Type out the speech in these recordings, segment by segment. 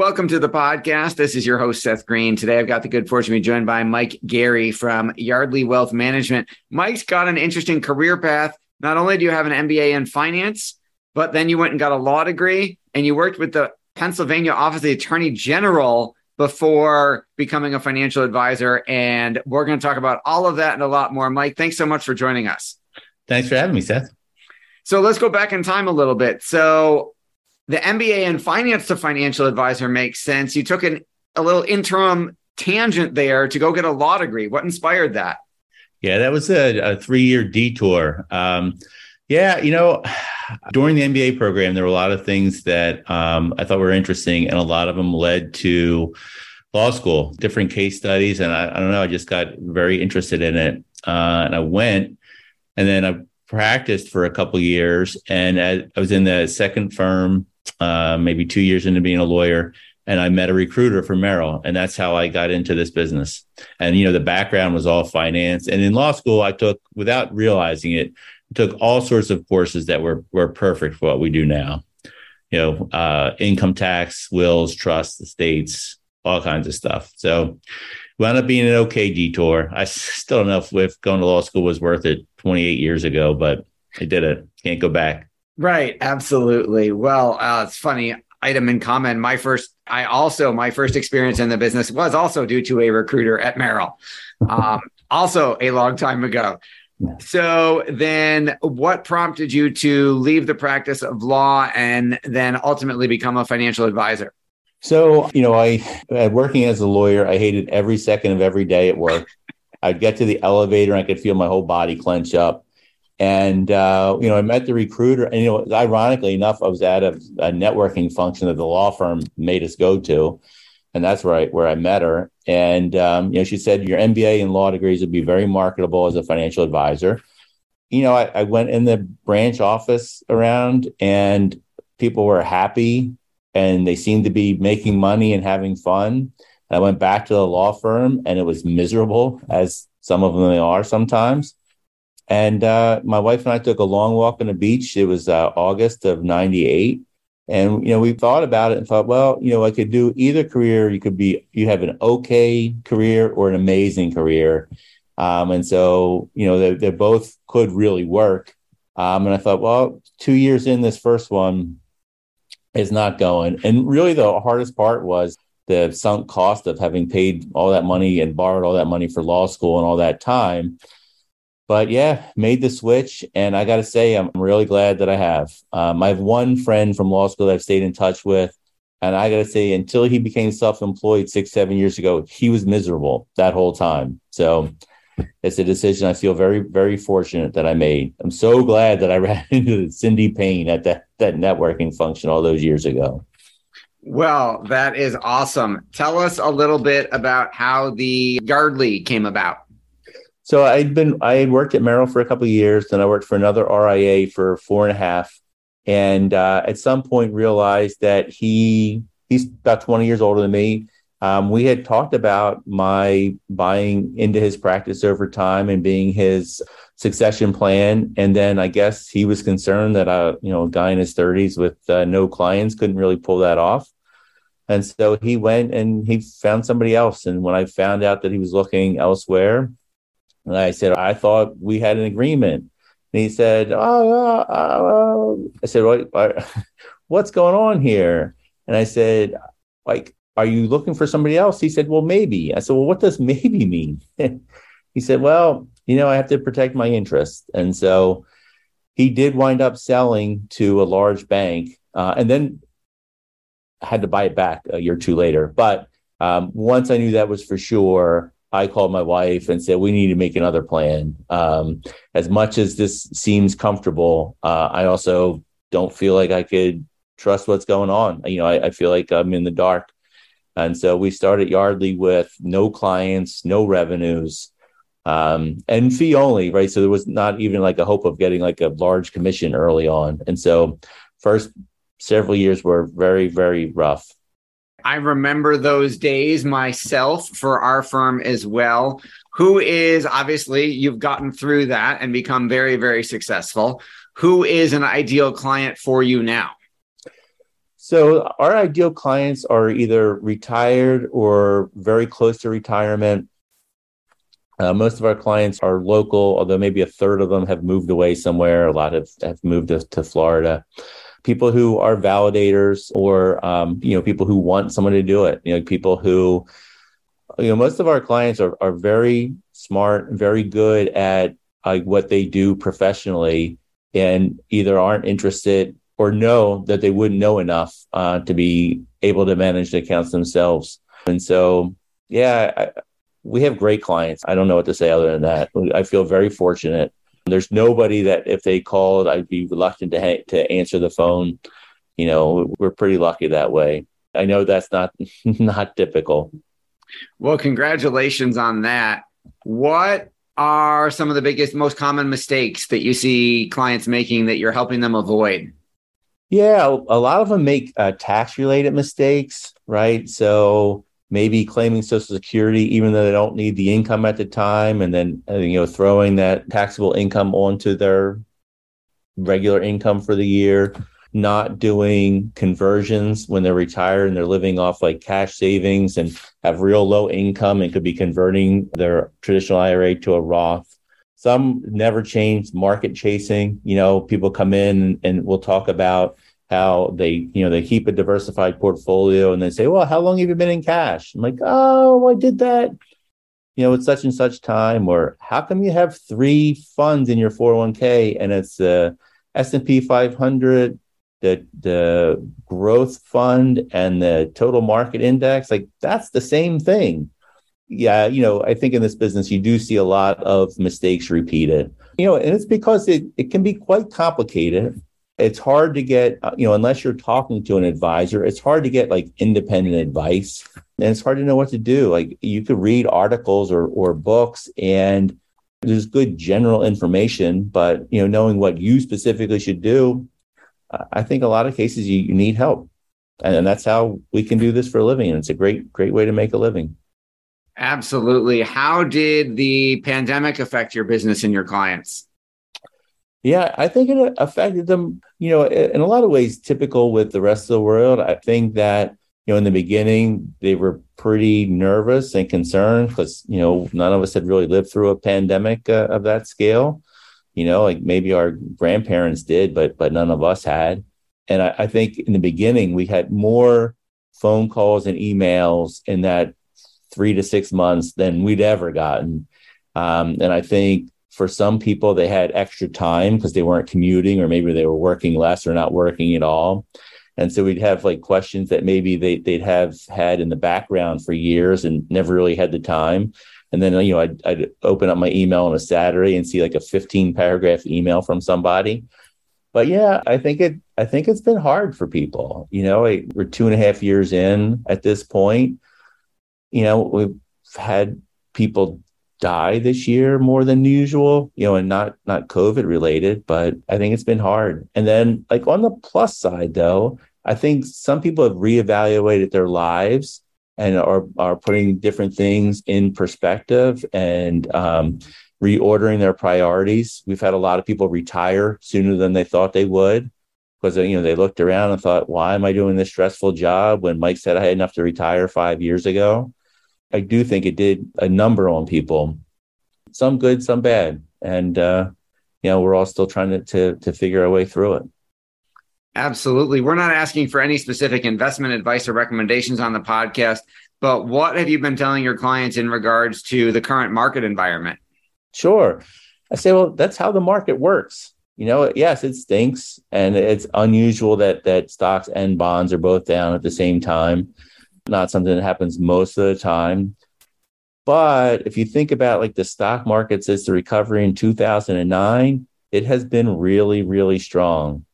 Welcome to the podcast. This is your host, Seth Green. Today, I've got the good fortune to be joined by Mike Garry from Yardley Wealth Management. Mike's got an interesting career path. Not only do you have an MBA in finance, but then you went and got a law degree and you worked with the Pennsylvania Office of the Attorney General before becoming a financial advisor. And we're going to talk about all of that and a lot more. Mike, thanks so much for joining us. Thanks for having me, Seth. So let's go back in time a little bit. So the MBA in finance to financial advisor makes sense. You took an, a little interim tangent there to go get a law degree. What inspired that? Yeah, that was a, a three year detour. Um, yeah, you know, during the MBA program, there were a lot of things that um, I thought were interesting, and a lot of them led to law school, different case studies. And I, I don't know, I just got very interested in it. Uh, and I went, and then I practiced for a couple years. And I was in the second firm uh, maybe two years into being a lawyer, and I met a recruiter for Merrill, and that's how I got into this business. And you know, the background was all finance, and in law school, I took without realizing it, took all sorts of courses that were were perfect for what we do now. You know, uh, income tax, wills, trusts, estates, all kinds of stuff. So wound up being an okay detour. I still don't know if, if going to law school was worth it 28 years ago, but I did it. Can't go back. Right. Absolutely. Well, uh, it's funny item in common. My first, I also, my first experience in the business was also due to a recruiter at Merrill, um, also a long time ago. So then what prompted you to leave the practice of law and then ultimately become a financial advisor? So, you know, I working as a lawyer, I hated every second of every day at work. I'd get to the elevator and I could feel my whole body clench up. And uh, you know, I met the recruiter, and you know, ironically enough, I was at a, a, networking function that the law firm made us go to, and that's where I where I met her. And um, you know, she said your MBA and law degrees would be very marketable as a financial advisor. You know, I, I went in the branch office around, and people were happy, and they seemed to be making money and having fun. And I went back to the law firm, and it was miserable, as some of them are sometimes and uh, my wife and I took a long walk on the beach. It was uh, August of 98. And, you know, we thought about it and thought, well, you know, I could do either career. You could be, you have an okay career or an amazing career. Um, and so, you know, they, they both could really work. Um, and I thought, well, two years in, this first one is not going. And really, the hardest part was the sunk cost of having paid all that money and borrowed all that money for law school and all that time but yeah, made the switch, and I got to say, I'm really glad that I have. Um, I have one friend from law school that I've stayed in touch with, and I got to say, until he became self-employed six, seven years ago, he was miserable that whole time. So it's a decision I feel very, very fortunate that I made. I'm so glad that I ran into Cindy Payne at that that networking function all those years ago. Well, that is awesome. Tell us a little bit about how the Yardley came about. So I'd been I had worked at Merrill for a couple of years, then I worked for another RIA for four and a half, and uh, at some point realized that he he's about twenty years older than me. Um, we had talked about my buying into his practice over time and being his succession plan, and then I guess he was concerned that a you know a guy in his thirties with uh, no clients couldn't really pull that off. And so he went and he found somebody else. And when I found out that he was looking elsewhere, and I said, I thought we had an agreement. And he said, Oh, uh, uh, I said, what, what's going on here? And I said, like, are you looking for somebody else? He said, well, maybe. I said, well, what does maybe mean? he said, well, you know, I have to protect my interests. And so he did wind up selling to a large bank uh, and then had to buy it back a year or two later. But um, once I knew that was for sure, I called my wife and said, we need to make another plan. Um, as much as this seems comfortable, uh, I also don't feel like I could trust what's going on. You know, I, I feel like I'm in the dark. And so we started Yardley with no clients, no revenues, um, and fee only, right? So there was not even like a hope of getting like a large commission early on. And so first several years were very, very rough. I remember those days myself for our firm as well. Who is obviously you've gotten through that and become very, very successful. Who is an ideal client for you now? So, our ideal clients are either retired or very close to retirement. Uh, most of our clients are local, although maybe a third of them have moved away somewhere. A lot have, have moved to, to Florida. People who are validators or, um, you know, people who want someone to do it. You know, people who, you know, most of our clients are, are very smart, very good at uh, what they do professionally and either aren't interested or know that they wouldn't know enough uh, to be able to manage the accounts themselves. And so, yeah, I, we have great clients. I don't know what to say other than that. I feel very fortunate. There's nobody that if they called, I'd be reluctant to ha- to answer the phone. You know, we're pretty lucky that way. I know that's not not typical. Well, congratulations on that. What are some of the biggest, most common mistakes that you see clients making that you're helping them avoid? Yeah, a lot of them make uh, tax related mistakes, right? So maybe claiming Social Security even though they don't need the income at the time, and then uh, you know throwing that taxable income onto their regular income for the year. Not doing conversions when they're retired and they're living off like cash savings and have real low income and could be converting their traditional IRA to a Roth some never change market chasing. You know, people come in and we'll talk about how they, you know, they keep a diversified portfolio and they say, well, how long have you been in cash? I'm like, oh, I did that, you know, at such and such time. Or how come you have three funds in your 401k and it's the S&P 500, the, the growth fund and the total market index? Like that's the same thing yeah, you know, I think in this business, you do see a lot of mistakes repeated, you know, and it's because it, it can be quite complicated. It's hard to get, uh, you know, unless you're talking to an advisor, it's hard to get like independent advice and it's hard to know what to do. Like you could read articles or, or books and there's good general information, but, you know, knowing what you specifically should do, I think a lot of cases you, you need help. And, and that's how we can do this for a living. And it's a great, great way to make a living. Absolutely. How did the pandemic affect your business and your clients? Yeah, I think it affected them, you know, in a lot of ways, typical with the rest of the world. I think that, you know, in the beginning, they were pretty nervous and concerned because, you know, none of us had really lived through a pandemic uh, of that scale. You know, like maybe our grandparents did, but but none of us had. And I, I think in the beginning, we had more phone calls and emails in that three to six months than we'd ever gotten. Um, and I think for some people, they had extra time because they weren't commuting or maybe they were working less or not working at all. And so we'd have like questions that maybe they, they'd have had in the background for years and never really had the time. And then, you know, I'd, I'd open up my email on a Saturday and see like a 15 paragraph email from somebody. But yeah, I think it, I think it's been hard for people. You know, we're two and a half years in at this point you know, we've had people die this year more than usual, you know, and not not COVID related, but I think it's been hard. And then like on the plus side though, I think some people have reevaluated their lives and are are putting different things in perspective and um, reordering their priorities. We've had a lot of people retire sooner than they thought they would because you know they looked around and thought, "Why am I doing this stressful job?" When Mike said I had enough to retire five years ago, I do think it did a number on people, some good, some bad, and uh, you know we're all still trying to, to to figure our way through it. Absolutely. We're not asking for any specific investment advice or recommendations on the podcast, but what have you been telling your clients in regards to the current market environment? Sure. I say, well, that's how the market works. You know, yes, it stinks and it's unusual that that stocks and bonds are both down at the same time. Not something that happens most of the time. But if you think about like the stock market since the recovery in 2009, it has been really, really strong.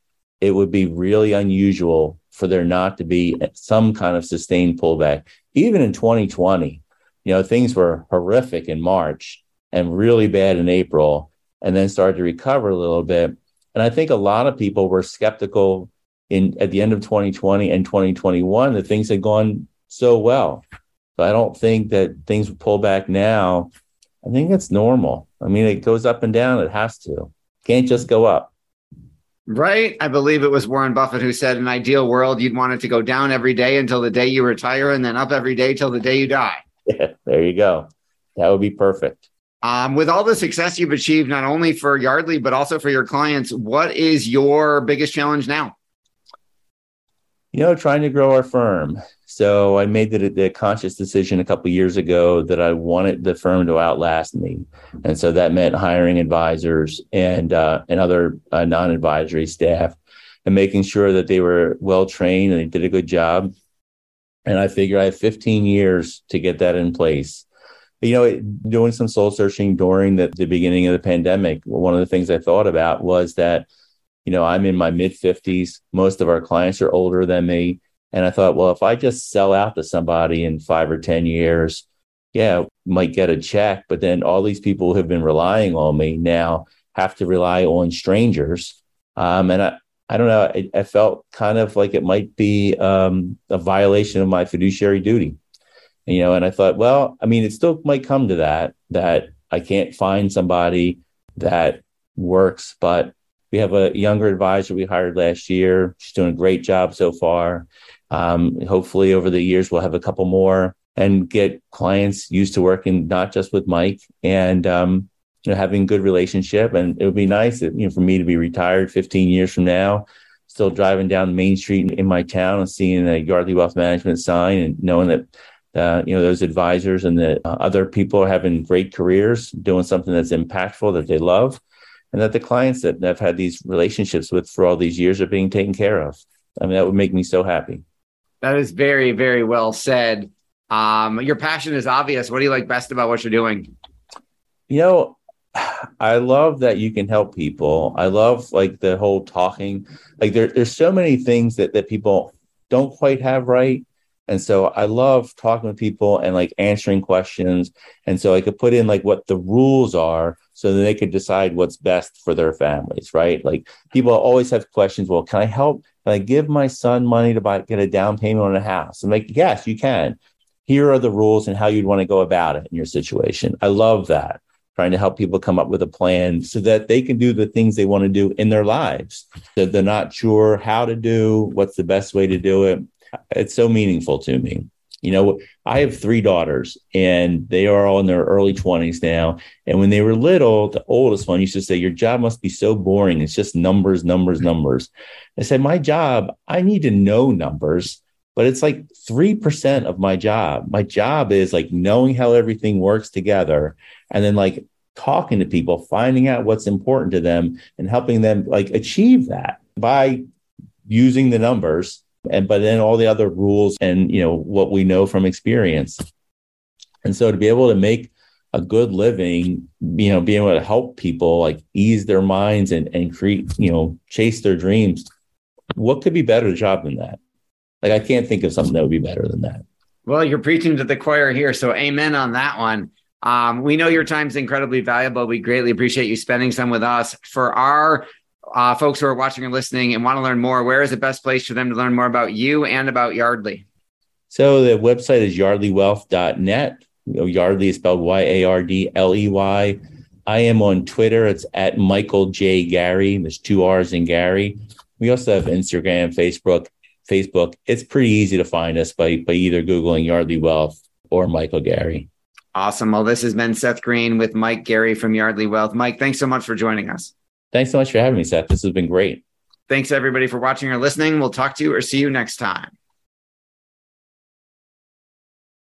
It would be really unusual for there not to be some kind of sustained pullback. Even in 2020, you know, things were horrific in March and really bad in April and then started to recover a little bit. And I think a lot of people were skeptical in at the end of 2020 and 2021 that things had gone so well. So I don't think that things will pull back now. I think it's normal. I mean, it goes up and down. It has to. Can't just go up. Right. I believe it was Warren Buffett who said, in ideal world, you'd want it to go down every day until the day you retire and then up every day till the day you die. Yeah, there you go. That would be perfect. Um, with all the success you've achieved, not only for Yardley, but also for your clients, what is your biggest challenge now? You know, trying to grow our firm. So I made the, the conscious decision a couple years ago that I wanted the firm to outlast me, and so that meant hiring advisors and uh, and other uh, non-advisory staff, and making sure that they were well trained and they did a good job. And I figure I have 15 years to get that in place. You know, doing some soul searching during the, the beginning of the pandemic, one of the things I thought about was that, you know, I'm in my mid 50s. Most of our clients are older than me and I thought, well, if I just sell out to somebody in five or 10 years, yeah, might get a check. But then all these people who have been relying on me now have to rely on strangers. Um, and I, I don't know, I, I, felt kind of like it might be um, a violation of my fiduciary duty. You know, and I thought, well, I mean, it still might come to that, that I can't find somebody that works, but we have a younger advisor we hired last year. She's doing a great job so far. Um, hopefully, over the years, we'll have a couple more and get clients used to working not just with Mike and um, you know having good relationship. And it would be nice, that, you know, for me to be retired 15 years from now, still driving down Main Street in my town and seeing a Yardley Wealth Management sign and knowing that. Uh, you know those advisors and that uh, other people are having great careers doing something that's impactful that they love and that the clients that i've had these relationships with for all these years are being taken care of i mean that would make me so happy that is very, very well said. Um, your passion is obvious. What do you like best about what you're doing? You know, I love that you can help people. I love like the whole talking. Like there, there's so many things that that people don't quite have right. And so I love talking with people and like answering questions. And so I could put in like what the rules are so that they could decide what's best for their families, right? Like people always have questions. Well, can I help? Can I give my son money to buy get a down payment on a house? I'm like, yes, you can. Here are the rules and how you'd want to go about it in your situation. I love that. Trying to help people come up with a plan so that they can do the things they want to do in their lives. That they're not sure how to do, what's the best way to do it it's so meaningful to me. You know, I have three daughters and they are all in their early 20s now. And when they were little, the oldest one used to say, Your job must be so boring. It's just numbers, numbers, mm-hmm. numbers. I said, My job, I need to know numbers, but it's like 3% of my job. My job is like knowing how everything works together and then like talking to people, finding out what's important to them and helping them like achieve that by using the numbers and but then all the other rules and you know what we know from experience and so to be able to make a good living you know being able to help people like ease their minds and and create you know chase their dreams what could be better job than that like i can't think of something that would be better than that well you're preaching to the choir here so amen on that one um, we know your time is incredibly valuable. We greatly appreciate you spending some with us. For our uh, folks who are watching and listening and want to learn more, where is the best place for them to learn more about you and about Yardley? So the website is yardleywealth.net. Yardley is spelled Y A R D L E Y. I am on Twitter. It's at Michael J. Garry. There's two R's in Garry. We also have Instagram, Facebook. Facebook. It's pretty easy to find us by by either Googling Yardley Wealth or Michael Garry. Awesome. Well, this has been Seth Green with Mike Garry from Yardley Wealth. Mike, thanks so much for joining us. Thanks so much for having me, Seth. This has been great. Thanks everybody for watching or listening. We'll talk to you or see you next time.